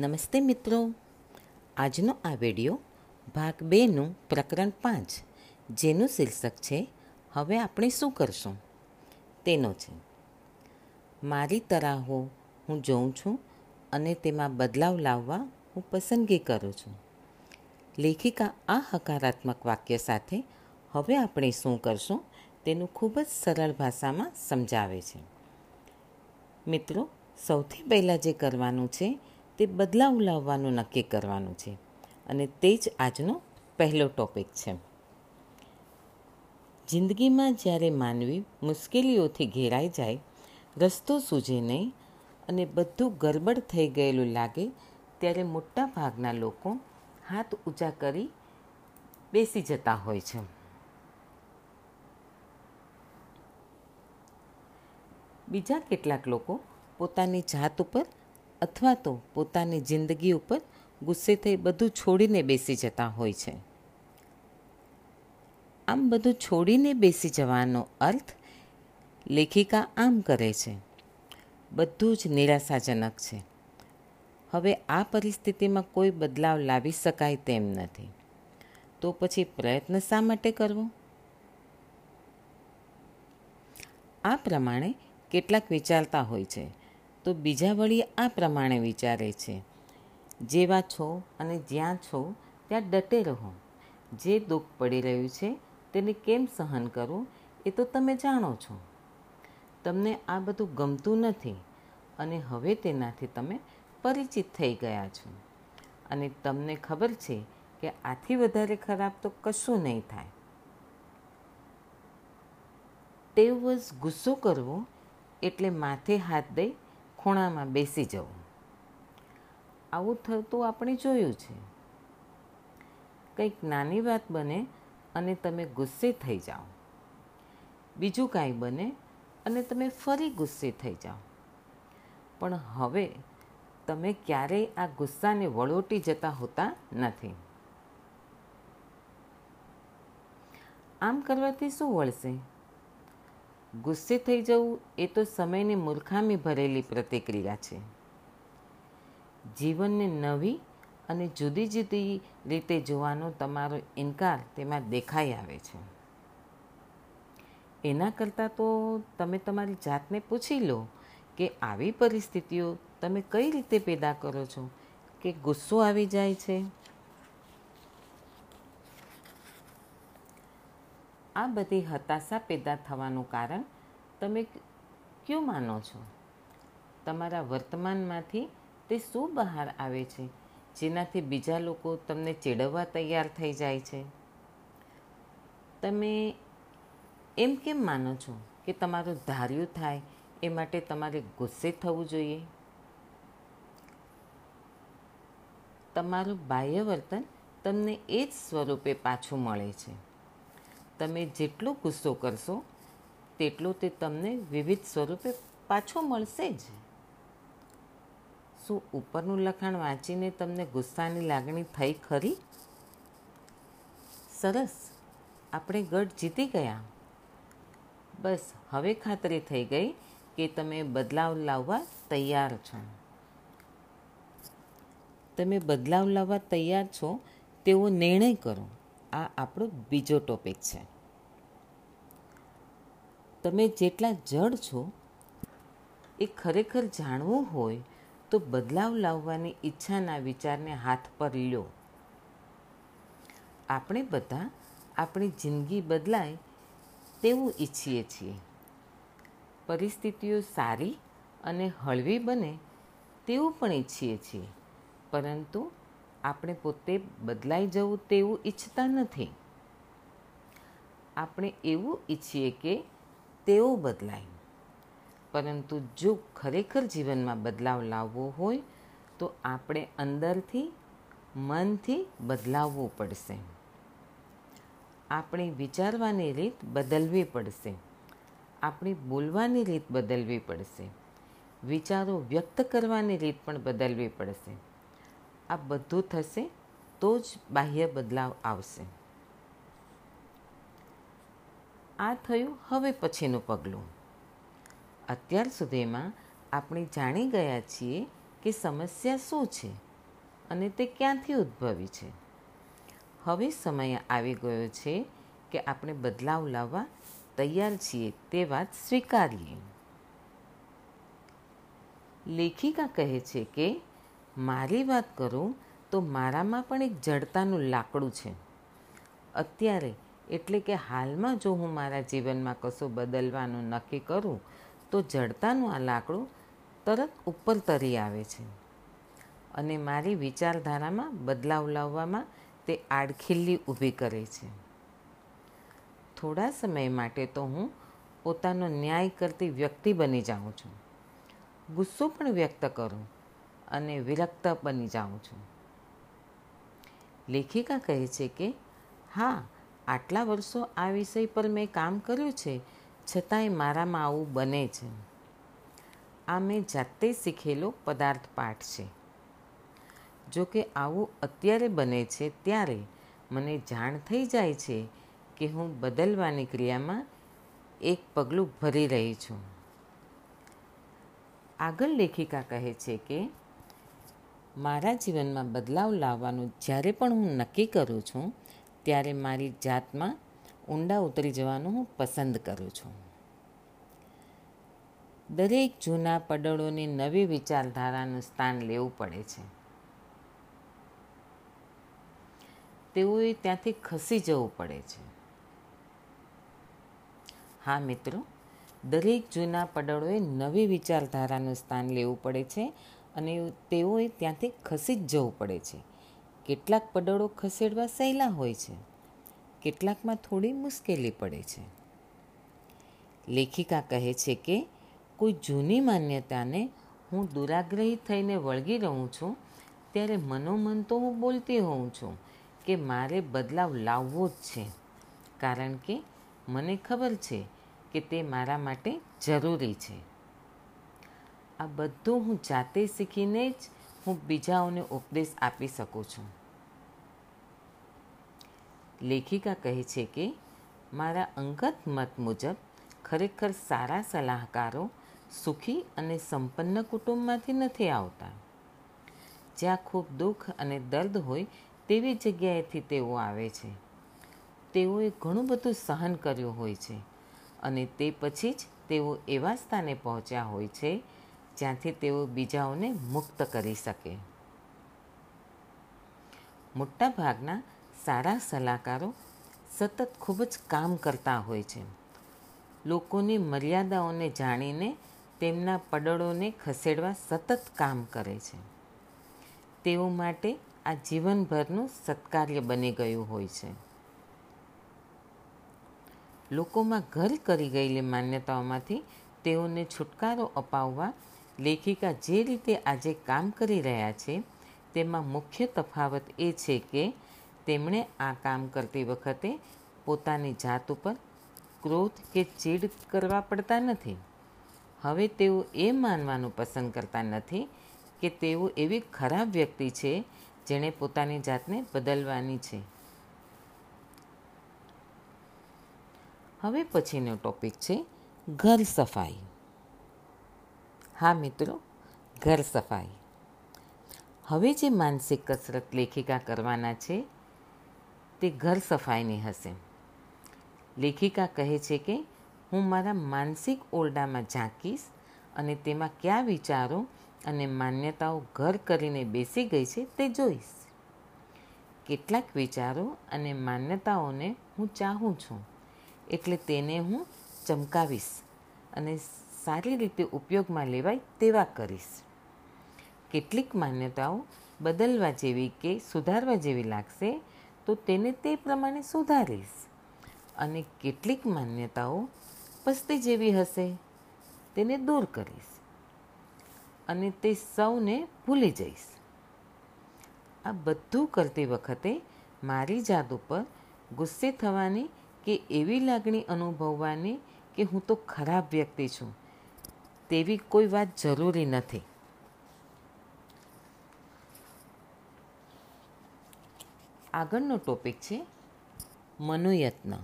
નમસ્તે મિત્રો. આજનો આ વિડિયો ભાગ બેનું પ્રકરણ પાંચ, જેનું શીર્ષક છે, હવે આપણે શું કરશું? તેનો છે, મારી તરાહો હું જોઉં છું અને તેમાં બદલાવ લાવવા હું પસંદગી કરું છું. લેખિકા આ હકારાત્મક વાક્ય સાથે હવે આપણે શું કરશું તેનું ખૂબ જ સરળ ભાષામાં સમજાવે છે. મિત્રો, સૌથી પહેલાં જે કરવાનું છે તે બદલાવ લાવવાનું નક્કી કરવાનું છે. અને તે જ આજનો પહેલો ટોપિક છે. જિંદગીમાં જ્યારે માનવી મુશ્કેલીઓથી ઘેરાઈ જાય, રસ્તો સૂઝે નહીં અને બધું ગરબડ થઈ ગયેલું લાગે, ત્યારે મોટા ભાગના લોકો હાથ ઊંચા કરી બેસી જતા હોય છે. બીજા કેટલાક લોકો પોતાની જાત ઉપર અથવા તો પોતાની જિંદગી ઉપર ગુસ્સે થઈ બધું છોડીને બેસી જતા હોય છે. આમ બધું છોડીને બેસી જવાનો અર્થ લેખિકા આમ કરે છે. બધું જ નિરાશાજનક છે. હવે આ પરિસ્થિતિમાં કોઈ બદલાવ લાવી શકાય તેમ નથી. તો પછી પ્રયત્ન શા માટે કરવો? આ પ્રમાણે કેટલાક વિચારતા હોય છે. તો બીજા વળી આ પ્રમાણે વિચારે છે. જેવા છો અને જ્યાં છો, ત્યાં ડટે રહો. જે દુઃખ પડી રહ્યું છે, તેને કેમ સહન કરવું એ તો તમે જાણો છો. તમને આ બધું ગમતું નથી અને હવે તેનાથી તમે પરિચિત થઈ ગયા છો. અને તમને ખબર છે કે આથી વધારે ખરાબ તો કશું નહીં થાય. ટેવ ગુસ્સો કરવો એટલે માથે હાથ દઈ ખૂણામાં બેસી જવું. આવું થતું આપણે જોયું છે. કંઈક નાની વાત બને અને તમે ગુસ્સે થઈ જાઓ. બીજું કાંઈ બને અને તમે ફરી ગુસ્સે થઈ જાઓ. પણ હવે તમે ક્યારેય આ ગુસ્સાને વળોટી જતા હોતા નથી. આમ કરવાથી શું વળશે? ગુસ્સે થઈ જવું એ તો સમયની મૂર્ખામી ભરેલી પ્રતિક્રિયા છે. જીવનને નવી અને જુદી જુદી રીતે જોવાનો તમારો ઇનકાર તેમાં દેખાઈ આવે છે. એના કરતાં તો તમે તમારી જાતને પૂછી લો કે આવી પરિસ્થિતિઓ તમે કઈ રીતે પેદા કરો છો? કે ગુસ્સો આવી જાય છે? આ બધી હતાશા પેદા થવાનું કારણ તમે ક્યું માનો છો? તમારા વર્તમાનમાંથી તે શું બહાર આવે છે? જેનાથી બીજા લોકો તમને ચેડવવા તૈયાર થઈ જાય છે? તમે એમ કેમ માનો છો કે તમારું ધાર્યું થાય એ માટે તમારે ગુસ્સે થવું જોઈએ? તમારું બાહ્ય વર્તન તમને એ જ સ્વરૂપે પાછું મળે છે. તમે જેટલો ગુસ્સો કરશો, તેટલો તે તમને વિવિધ સ્વરૂપે પાછો મળશે જ. શું ઉપરનું લખાણ વાંચીને તમને ગુસ્સાની લાગણી થઈ ખરી? સરસ. આપણે ગઢ જીતી ગયા. બસ, હવે ખાતરી થઈ ગઈ કે તમે બદલાવ લાવવા તૈયાર છો. તમે બદલાવ લાવવા તૈયાર છો, તેવો નિર્ણય કરો. આ આપણો બીજો ટોપિક છે. તમે જેટલા જડ છો, એ ખરેખર જાણવું હોય તો બદલાવ લાવવાની ઈચ્છાના વિચારને હાથ પર લ્યો. આપણે બધા આપણી જિંદગી બદલાય તેવું ઈચ્છીએ છીએ. પરિસ્થિતિઓ સારી અને હળવી બને તેવું પણ ઈચ્છીએ છીએ. પરંતુ આપણે પોતે બદલાઈ જવું તેવું ઈચ્છતા નથી. આપણે એવું ઈચ્છીએ કે તેઓ બદલાય. પરંતુ જો ખરેખર જીવનમાં બદલાવ લાવવો હોય, તો આપણે અંદરથી, મનથી બદલાવવું પડશે. આપણી વિચારવાની રીત બદલવી પડશે. આપણી બોલવાની રીત બદલવી પડશે. વિચારો વ્યક્ત કરવાની રીત પણ બદલવી પડશે. આ બધું થશે, તો જ બાહ્ય બદલાવ આવશે. આ થયું હવે પછીનું પગલું. અત્યાર સુધીમાં આપણે જાણી ગયા છીએ કે સમસ્યા શું છે અને તે ક્યાંથી ઉદ્ભવી છે. હવે સમય આવી ગયો છે કે આપણે બદલાવ લાવવા તૈયાર છીએ તે વાત સ્વીકારીએ. લેખિકા કહે છે કે મારી વાત કરું તો મારામાં પણ એક જડતાનું લાકડું છે. અત્યારે એટલે કે હાલમાં જો હું મારા જીવનમાં કશું બદલવાનું નક્કી કરું, તો જડતાનું આ લાકડું તરત ઉપર તરી આવે છે. અને મારી વિચારધારામાં બદલાવ લાવવામાં તે આડખીલ્લી ઊભી કરે છે. થોડા સમય માટે તો હું પોતાનો ન્યાય કરતી વ્યક્તિ બની જાઉં છું. ગુસ્સો પણ વ્યક્ત કરું. અને વિરક્ત બની જાઉં છું. લેખિકા કહે છે કે, હા, આટલા વર્ષો આ વિષય પર મેં કામ કર્યું છે, છતાંય મારામાં આવું બને છે. આ મેં જાતે શીખેલો પદાર્થ પાઠ છે. જો કે આવું અત્યારે બને છે ત્યારે મને જાણ થઈ જાય છે કે હું બદલવાની ક્રિયામાં એક પગલું ભરી રહી છું. આગળ લેખિકા કહે છે કે મારા જીવનમાં બદલાવ લાવવાનું જ્યારે પણ હું નક્કી કરું છું, ત્યારે મારી જાતમાં ઊંડા ઉતરી જવાનું હું પસંદ કરું છું. દરેક જૂના પડળોની નવી વિચારધારાનું સ્થાન લેવું પડે છે. તેઓએ ત્યાંથી ખસી જવું પડે છે. હા મિત્રો, દરેક જૂના પડળોએ નવી વિચારધારાનું સ્થાન લેવું પડે છે અને તેઓએ ત્યાંથી ખસી જ જવું પડે છે. કેટલાક પડળો ખસેડવા સહેલા હોય છે. કેટલાકમાં થોડી મુશ્કેલી પડે છે. લેખિકા કહે છે કે, કોઈ જૂની માન્યતાને હું દુરાગ્રહી થઈને વળગી રહું છું, ત્યારે મનોમન તો હું બોલતી હોઉં છું કે મારે બદલાવ લાવવો જ છે. કારણ કે મને ખબર છે કે તે મારા માટે જરૂરી છે. આ બધું હું જાતે શીખીને જ હું બીજાઓને ઉપદેશ આપી શકું છું. લેખિકા કહે છે કે, મારા અંગત મત મુજબ ખરેખર સારા સલાહકારો સુખી અને સંપન્ન કુટુંબમાંથી નથી આવતા. જ્યાં ખૂબ દુઃખ અને દર્દ હોય તેવી જગ્યાએથી તેઓ આવે છે. તેઓએ ઘણું બધું સહન કર્યું હોય છે અને તે પછી જ તેઓ એવા સ્થાને પહોંચ્યા હોય છે જ્યાંથી તેઓ બીજાઓને મુક્ત કરી શકે. મોટાભાગના સારા સલાહકારો સતત ખૂબ જ કામ કરતા હોય છે. લોકોની મર્યાદાઓને જાણીને તેમના પડળોને ખસેડવા સતત કામ કરે છે. તેઓ માટે આ જીવનભરનું સત્કાર્ય બની ગયું હોય છે. લોકોમાં ઘર કરી ગયેલી માન્યતાઓમાંથી તેઓને છુટકારો અપાવવા લેખિકા જે રીતે આજે કામ કરી રહ્યા છે, તેમાં મુખ્ય તફાવત એ છે કે તેમણે આ કામ કરતી વખતે પોતાની જાત ઉપર ક્રોધ કે ચીડ કરવા પડતા નથી. હવે તેઓ એ માનવાનું પસંદ કરતા નથી કે તેઓ એવી ખરાબ વ્યક્તિ છે જેણે પોતાની જાતને બદલવાની છે. હવે પછીનો ટોપિક છે ઘર સફાઈ. હા, મિત્રો, ઘર સફાઈ. હવે જે માનસિક કસરત લેખિકા કરવાના છે, તે ઘર સફાઈની હશે. લેખિકા કહે છે કે, હું મારા માનસિક ઓરડામાં ઝાંકીશ અને તેમાં કયા વિચારો અને માન્યતાઓ ઘર કરીને બેસી ગઈ છે તે જોઈશ. કેટલાક વિચારો અને માન્યતાઓને હું ચાહું છું, એટલે તેને હું ચમકાવીશ અને સારી રીતે ઉપયોગમાં લેવાય તેવા કરીશ. કેટલીક માન્યતાઓ બદલવા જેવી કે સુધારવા જેવી લાગશે, તો તેને તે પ્રમાણે સુધારીશ. અને કેટલીક માન્યતાઓ પસ્તી જેવી હશે, તેને દૂર કરીશ. અને તે સૌને ભૂલી જઈશ. આ બધું કરતી વખતે મારી જાત ઉપર ગુસ્સે થવાની કે એવી લાગણી અનુભવવાની કે હું તો ખરાબ વ્યક્તિ છું. તેવી કોઈ વાત જરૂરી નથી. આગળનો ટોપિક છે, મનોયત્ન.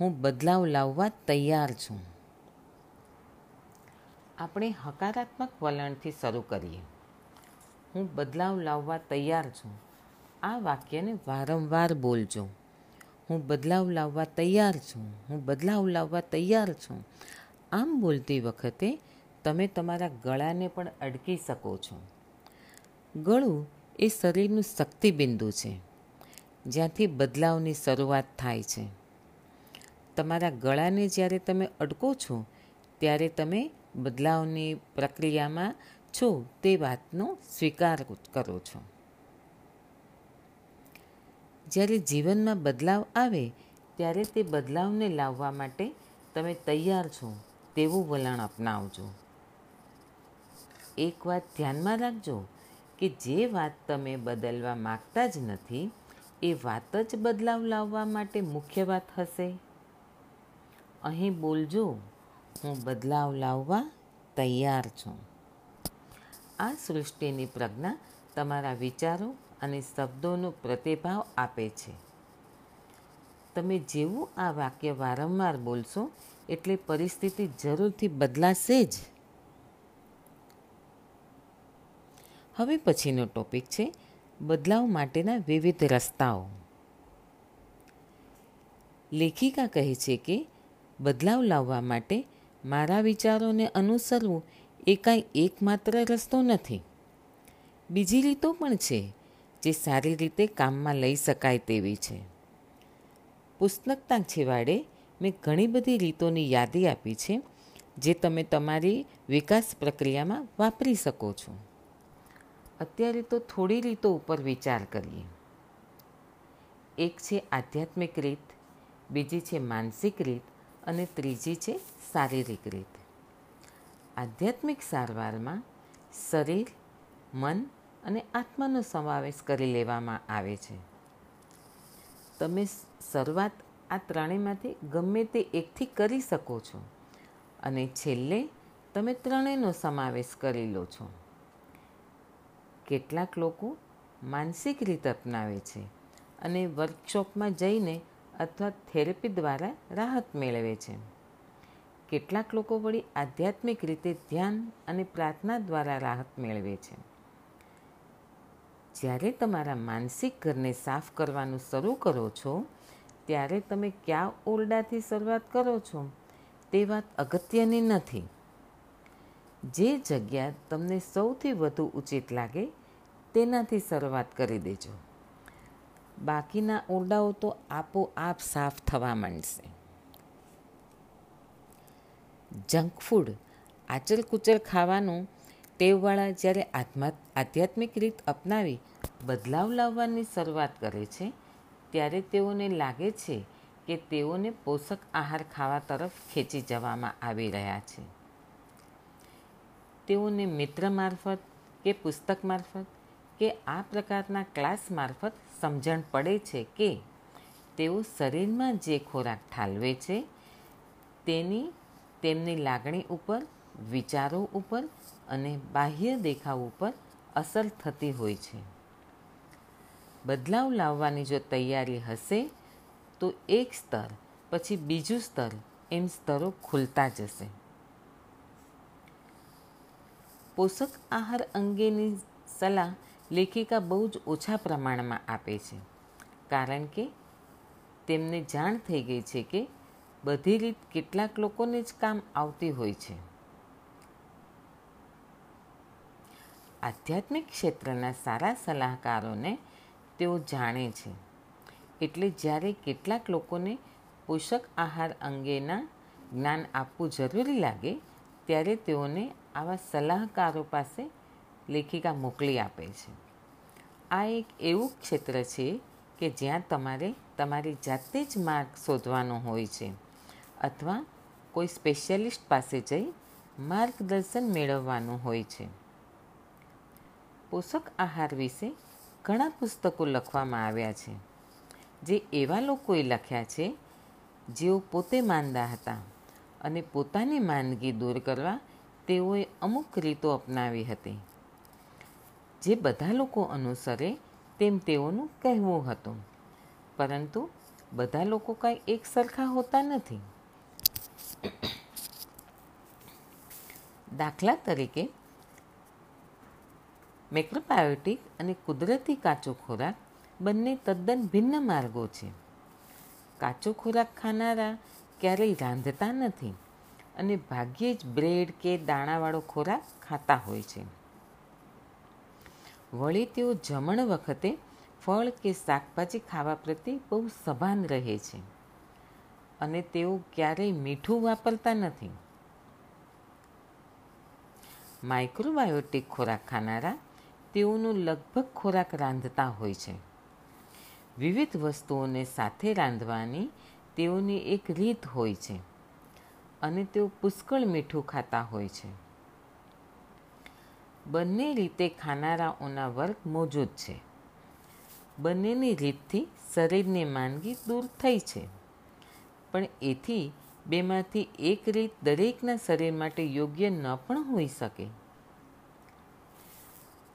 હું બદલાવ લાવવા તૈયાર છું. આપણે હકારાત્મક વલણથી શરૂ કરીએ. હું બદલાવ લાવવા તૈયાર છું. આ વાક્યને વારંવાર બોલજો. હું બદલાવ લાવવા તૈયાર છું. હું બદલાવ લાવવા તૈયાર છું. આમ બોલતી વખતે તમે તમારા ગળાને પણ અડકી શકો છો. ગળું એ શરીરનું શક્તિબિંદુ છે. જ્યાંથી બદલાવની શરૂઆત થાય છે. તમારા ગળાને જ્યારે તમે અડકો છો, ત્યારે તમે બદલાવની પ્રક્રિયામાં છો તે વાતનો સ્વીકાર કરો છો. જ્યારે જીવનમાં બદલાવ આવે, ત્યારે તે બદલાવને લાવવા માટે તમે તૈયાર છો, તેવું વલણ અપનાવજો. એક વાત ધ્યાનમાં રાખજો કે જે વાત તમે બદલવા માગતા જ નથી, એ વાત જ બદલાવ લાવવા માટે મુખ્ય વાત હશે. અહીં બોલજો, હું બદલાવ લાવવા તૈયાર છું. આ સૃષ્ટિની પ્રજ્ઞા તમારા વિચારો અને શબ્દોનો પ્રતિભાવ આપે છે. તમે જેવું આ વાક્ય વારંવાર બોલશો, એટલે પરિસ્થિતિ જરૂરથી બદલાશે જ. હવે પછીનો ટોપિક છે, બદલાવ માટેના વિવિધ રસ્તાઓ. લેખિકા કહે છે કે, બદલાવ લાવવા માટે મારા વિચારોને અનુસરવું એ કાંઈ એકમાત્ર રસ્તો નથી. બીજી રીતો પણ છે, જે સારી રીતે કામમાં લઈ શકાય તેવી છે. પુસ્તકતા છેવાડે મેં ઘણી બધી રીતોની યાદી આપી છે, જે તમે તમારી વિકાસ પ્રક્રિયામાં વાપરી શકો છો. અત્યારે તો થોડી રીતો ઉપર વિચાર કરીએ. એક છે આધ્યાત્મિક રીત, બીજી છે માનસિક રીત અને ત્રીજી છે શારીરિક રીત. આધ્યાત્મિક સારવારમાં શરીર, મન અને આત્માનો સમાવેશ કરી લેવામાં આવે છે. તમે શરૂઆત આ ત્રણેયમાંથી ગમે તે એકથી કરી શકો છો અને છેલ્લે તમે ત્રણેયનો સમાવેશ કરી લો છો. કેટલાક લોકો માનસિક રીત અપનાવે છે અને વર્કશોપમાં જઈને અથવા થેરેપી દ્વારા રાહત મેળવે છે. કેટલાક લોકો વળી આધ્યાત્મિક રીતે ધ્યાન અને પ્રાર્થના દ્વારા રાહત મેળવે છે. જ્યારે તમારા માનસિક ઘરને સાફ કરવાનું શરૂ કરો છો, ત્યારે તમે કયા ઓરડાથી શરૂઆત કરો છો તે વાત અગત્યની નથી. જે જગ્યા તમને સૌથી વધુ ઉચિત લાગે, તેનાથી શરૂઆત કરી દેજો. બાકીના ઓરડાઓ તો આપોઆપ સાફ થવા માંડશે. જંક ફૂડ આચર કુચલ ખાવાનું, ટેવવાળા જ્યારે આત્મા, આધ્યાત્મિક રીત અપનાવી બદલાવ લાવવાની શરૂઆત કરે છે, ત્યારે તેઓને લાગે છે કે તેઓને પોષક આહાર ખાવા તરફ ખેંચી જવામાં આવી રહ્યા છે. તેઓને મિત્ર મારફત કે પુસ્તક મારફત કે આ પ્રકારના ક્લાસ મારફત સમજણ પડે છે કે તેઓ શરીરમાં જે ખોરાક ઠાલવે છે, તેની, તેમની લાગણી ઉપર, વિચારો ઉપર અને બાહ્ય દેખાવ ઉપર અસર થતી હોય છે. બદલાવ લાવવાની જો તૈયારી હશે, તો એક સ્તર, પછી બીજું સ્તર એમ સ્તરો ખુલતા જશે. પોષક આહાર અંગેની સલાહ લેખિકા બહુ જ ઓછા પ્રમાણમાં આપે છે. કારણ કે તેમને જાણ થઈ ગઈ છે કે બધી રીત કેટલાક લોકોને જ કામ આવતી હોય છે. આધ્યાત્મિક ક્ષેત્રના સારા સલાહકારોને તેઓ જાણે છે. એટલે જ્યારે કેટલાક લોકોને પોષક આહાર અંગેના જ્ઞાન આપવું જરૂરી લાગે, ત્યારે તેઓને આવા સલાહકારો પાસે લેખિકા મોકલી આપે છે. આ એક એવું ક્ષેત્ર છે કે જ્યાં તમારે તમારી જાતે જ માર્ગ શોધવાનો હોય છે અથવા કોઈ સ્પેશિયાલિસ્ટ પાસે જઈ માર્ગદર્શન મેળવવાનું હોય છે. પોષક આહાર વિશે ઘણા પુસ્તકો લખવામાં આવ્યા છે, જે એવા લોકોએ લખ્યા છે જેઓ પોતે માંદા હતા અને પોતાની માંદગી દૂર કરવા તેઓએ અમુક રીતો અપનાવી હતી. જે બધા લોકો અનુસરે તેમ તેઓનું કહેવું હતું. પરંતુ બધા લોકો કાંઈ એક સરખા હોતા નથી. દાખલા તરીકે, મેક્રોબાયોટિક અને કુદરતી કાચો ખોરાક બંને તદ્દન ભિન્ન માર્ગો છે. કાચો ખોરાક ખાનારા ક્યારેય રાંધતા નથી. અને ભાગ્યે જ બ્રેડ કે દાણાવાળો ખોરાક ખાતા હોય છે. વળી તેઓ જમણ વખતે ફળ કે શાકભાજી ખાવા પ્રત્યે બહુ સભાન રહે છે અને તેઓ ક્યારેય મીઠું વાપરતા નથી. માઇક્રોબાયોટિક ખોરાક ખાનારા તેઓનું લગભગ ખોરાક રાંધતા હોય છે. વિવિધ વસ્તુઓને સાથે રાંધવાની તેઓની એક રીત હોય છે. અને તેઓ પુષ્કળ મીઠું ખાતા હોય છે. બંને રીતે ખાનારાઓના વર્ગ મોજૂદ છે. બંનેની રીતથી શરીરની માંદગી દૂર થઈ છે. પણ એથી બેમાંથી એક રીત દરેકના શરીર માટે યોગ્ય ન પણ હોઈ શકે.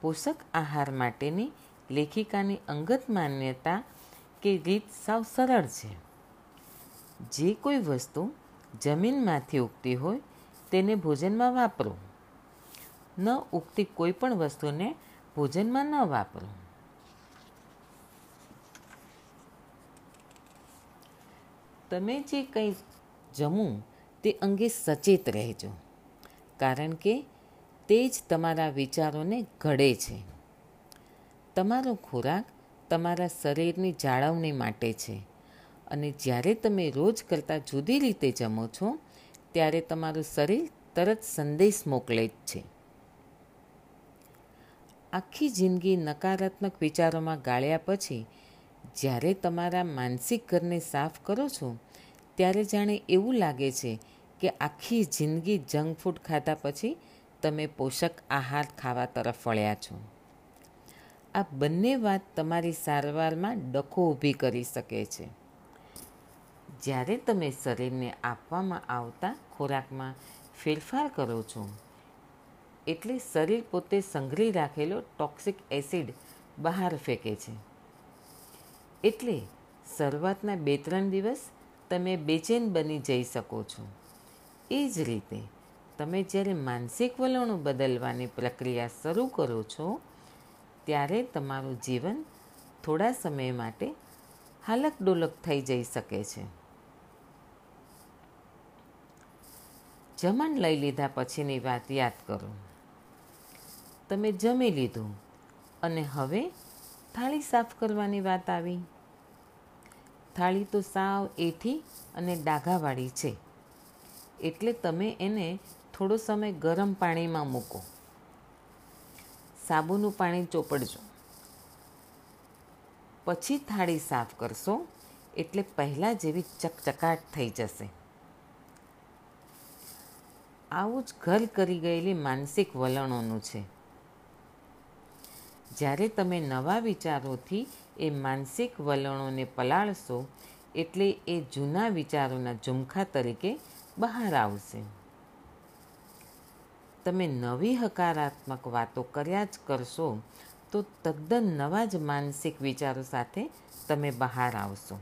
પોષક આહાર માટેની લેખિકાની અંગત માન્યતા કે રીત સાવ સરળ છે. જે કોઈ વસ્તુ જમીનમાંથી ઉગતી હોય તેને ભોજનમાં વાપરો. ન ઉગતી કોઈ પણ વસ્તુને ભોજનમાં ન વાપરો. તમે જે કંઈ જમવું તે અંગે સચેત રહેજો, કારણ કે તે જ તમારા વિચારોને ઘડે છે. તમારો ખોરાક તમારા શરીરની જાળવણી માટે છે. અને જ્યારે તમે રોજ કરતાં જુદી રીતે જમો છો, ત્યારે તમારું શરીર તરત સંદેશ મોકલે જ છે. આખી જિંદગી નકારાત્મક વિચારોમાં ગાળ્યા પછી, જ્યારે તમારા માનસિક ઘરને સાફ કરો છો, ત્યારે જાણે એવું લાગે છે કે આખી જિંદગી જંક ફૂડ ખાધા પછી તમે પોષક આહાર ખાવા તરફ વળ્યા છો. આ બંને વાત તમારી સારવારમાં ડખો ઊભી કરી શકે છે. જ્યારે તમે શરીરને આપવામાં આવતા ખોરાકમાં ફેરફાર કરો છો, એટલે શરીર પોતે સંઘરી રાખેલો ટોક્સિક એસિડ બહાર ફેંકે છે. એટલે શરૂઆતના બે ત્રણ દિવસ તમે બેચેન બની જઈ શકો છો. એ જ રીતે તમે જ્યારે માનસિક વલણો બદલવાની પ્રક્રિયા શરૂ કરો છો, ત્યારે તમારું જીવન થોડા સમય માટે હાલક ડોલક થઈ જઈ શકે છે. જમણ લઈ લીધા પછીની વાત યાદ કરો. તમે જમી લીધું અને હવે થાળી સાફ કરવાની વાત આવી. થાળી તો સાવ એઠી અને ડાઘાવાળી છે. એટલે તમે એને થોડો સમય ગરમ પાણીમાં મૂકો. સાબુનું પાણી ચોપડજો. પછી થાળી સાફ કરશો એટલે પહેલાં જેવી ચકચકાટ થઈ જશે. આવું જ ઘર કરી ગયેલી માનસિક વલણોનું છે. જ્યારે તમે નવા વિચારોથી એ માનસિક વલણોને પલાળશો, એટલે એ જૂના વિચારોના ઝુમખા તરીકે બહાર આવશે. તમે નવી હકારાત્મક વાતો કર્યા જ કરશો, તો તદ્દન નવા જ માનસિક વિચારો સાથે તમે બહાર આવશો.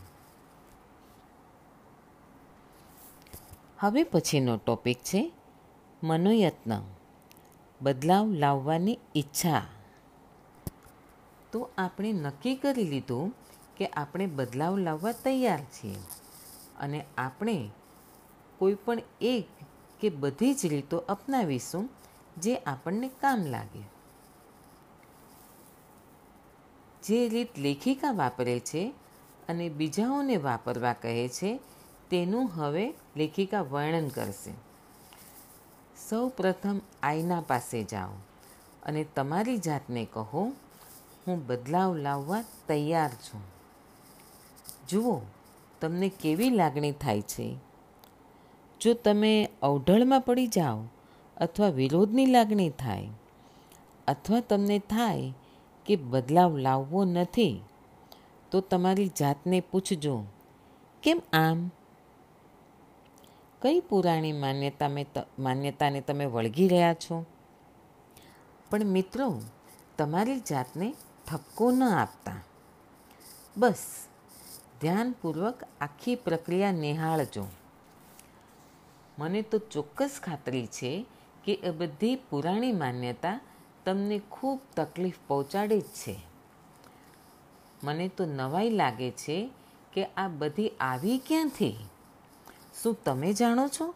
હવે પછીનો ટોપિક છે મનોયત્ન, બદલાવ લાવવાની ઈચ્છા. તો આપણે નક્કી કરી લીધું કે આપણે બદલાવ લાવવા તૈયાર છીએ અને આપણે કોઈ પણ એક કે બધી જ રીતો અપનાવીશું જે આપણને કામ લાગે. જે રીત લેખિકા વાપરે છે અને બીજાઓને વાપરવા કહે છે, તેનું હવે લેખિકા વર્ણન કરશે. સૌ પ્રથમ આઈના પાસે જાઓ અને તમારી જાતને કહો, હું બદલાવ લાવવા તૈયાર છું. જુઓ, તમને કેવી લાગણી થાય છે? જો તમે અવઢળમાં પડી જાઓ અથવા વિરોધની લાગણી થાય, અથવા તમને થાય કે બદલાવ લાવવો નથી, તો તમારી જાતને પૂછજો, કેમ આમ? કઈ પુરાણી માન્યતા માન્યતાને તમે વળગી રહ્યા છો? પણ મિત્રો, તમારી જાતને ઠપકો ન આપતા. બસ, ધ્યાનપૂર્વક આખી પ્રક્રિયા નિહાળજો. મને તો ચોક્કસ ખાતરી છે કે એ બધી પુરાણી માન્યતા તમને ખૂબ તકલીફ પહોંચાડે જ છે. મને તો નવાઈ લાગે છે કે આ બધી આવી ક્યાંથી? શું તમે જાણો છો?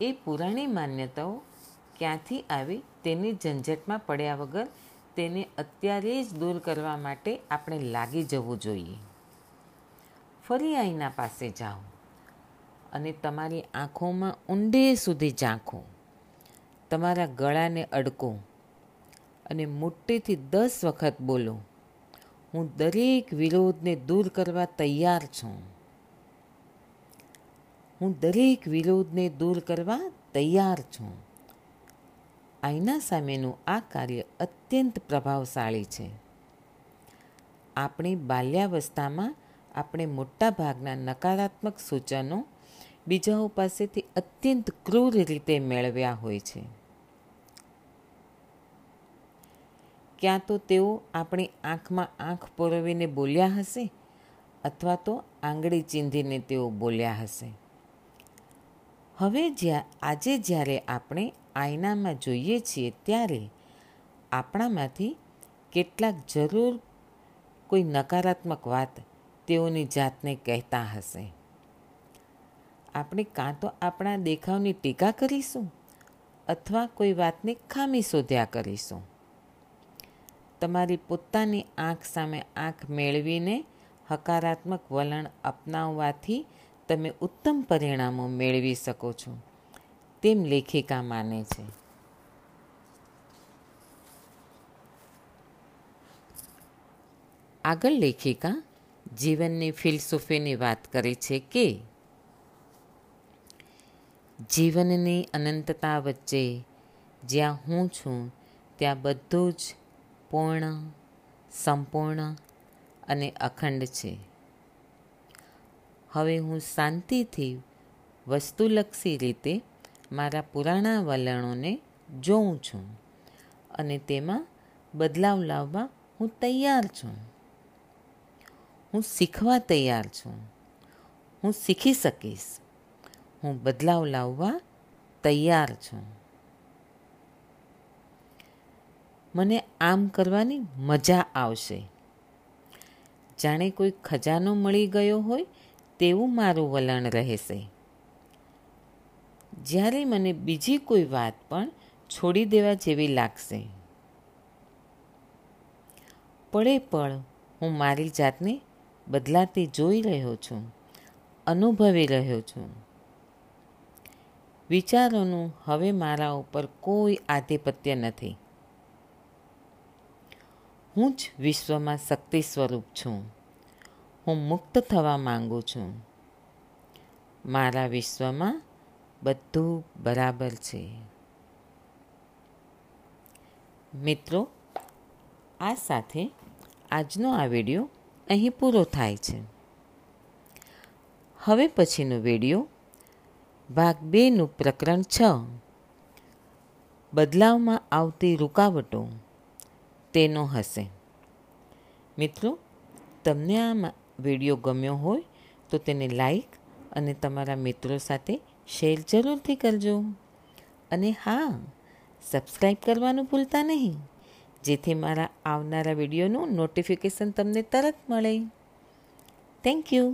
એ પુરાણી માન્યતાઓ ક્યાંથી આવી તેની ઝંઝટમાં પડ્યા વગર તેને અત્યારે જ દૂર કરવા માટે આપણે લાગી જવું જોઈએ. ફરી આઈના પાસે જાઓ અને તમારી આંખોમાં ઊંડે સુધી ઝાંખો. તમારા ગળાને અડકો અને મોટેથી દસ વખત બોલો, હું દરેક વિરોધને દૂર કરવા તૈયાર છું. હું દરેક વિરોધને દૂર કરવા તૈયાર છું. આઈના સામેનું આ કાર્ય અત્યંત પ્રભાવશાળી છે. આપણી બાલ્યાવસ્થામાં આપણે મોટાભાગના નકારાત્મક સૂચનો બીજાઓ પાસેથી અત્યંત ક્રૂર રીતે મેળવ્યા હોય છે. ક્યાં તો તેઓ આપણી આંખમાં આંખ પોરવીને બોલ્યા હશે અથવા તો આંગળી ચીંધીને તેઓ બોલ્યા હશે. હવે જ્યાં, આજે જ્યારે આપણે આયનામાં જોઈએ છીએ ત્યારે આપણામાંથી કેટલાક જરૂર કોઈ નકારાત્મક વાત તેઓની જાતને કહેતા હશે. આપણે કાં તો આપણા દેખાવની ટીકા કરીશું અથવા કોઈ વાતની ખામી શોધ્યા કરીશું. તમારી પોતાની આંખ સામે આંખ મેળવીને હકારાત્મક વલણ અપનાવવાથી તમે ઉત્તમ પરિણામો મેળવી શકો છો. તેમ લેખિકા માને છે. આગળ લેખિકા જીવનની ફિલસૂફીની વાત કરે છે કે, જીવનની અનંતતા વચ્ચે જ્યાં હું છું, ત્યાં બધું જ પૂર્ણ, સંપૂર્ણ અને અખંડ છે. હવે હું શાંતિથી વસ્તુલક્ષી રીતે મારા પુરાણા વલણોને જોઉં છું અને તેમાં બદલાવ લાવવા હું તૈયાર છું. હું શીખવા તૈયાર છું. હું શીખી શકીશ. હું બદલાવ લાવવા તૈયાર છું. મને આમ કરવાની મજા આવશે. જાણે કોઈ ખજાનો મળી ગયો હોય તેવું મારું વલણ રહેશે. જ્યારે મને બીજી કોઈ વાત પણ છોડી દેવા જેવી લાગશે. પળે પળ હું મારી જાતને બદલાતી જોઈ રહ્યો છું, અનુભવી રહ્યો છું. વિચારોનું હવે મારા ઉપર કોઈ આધિપત્ય નથી. હું જ વિશ્વમાં શક્તિ સ્વરૂપ છું. હું મુક્ત થવા માંગુ છું. મારા વિશ્વમાં બધું બરાબર છે. મિત્રો, આ સાથે આજનો આ વીડિયો અહીં પૂરો થાય છે. હવે પછીનો વીડિયો ભાગ બેનું પ્રકરણ છ. બદલાવમાં આવતી રૂકાવટો. તેનો હશે. મિત્રો, તમને આ વીડિયો ગમ્યો હોય તો તેને લાઈક અને તમારા મિત્રો સાથે શેર જરૂરથી કરજો. અને હા સબસ્ક્રાઈબ કરવાનું ભૂલતા નહીં, જેથી મારા આવનારા વિડીયોનું નોટિફિકેશન તમને તરત મળે. Thank you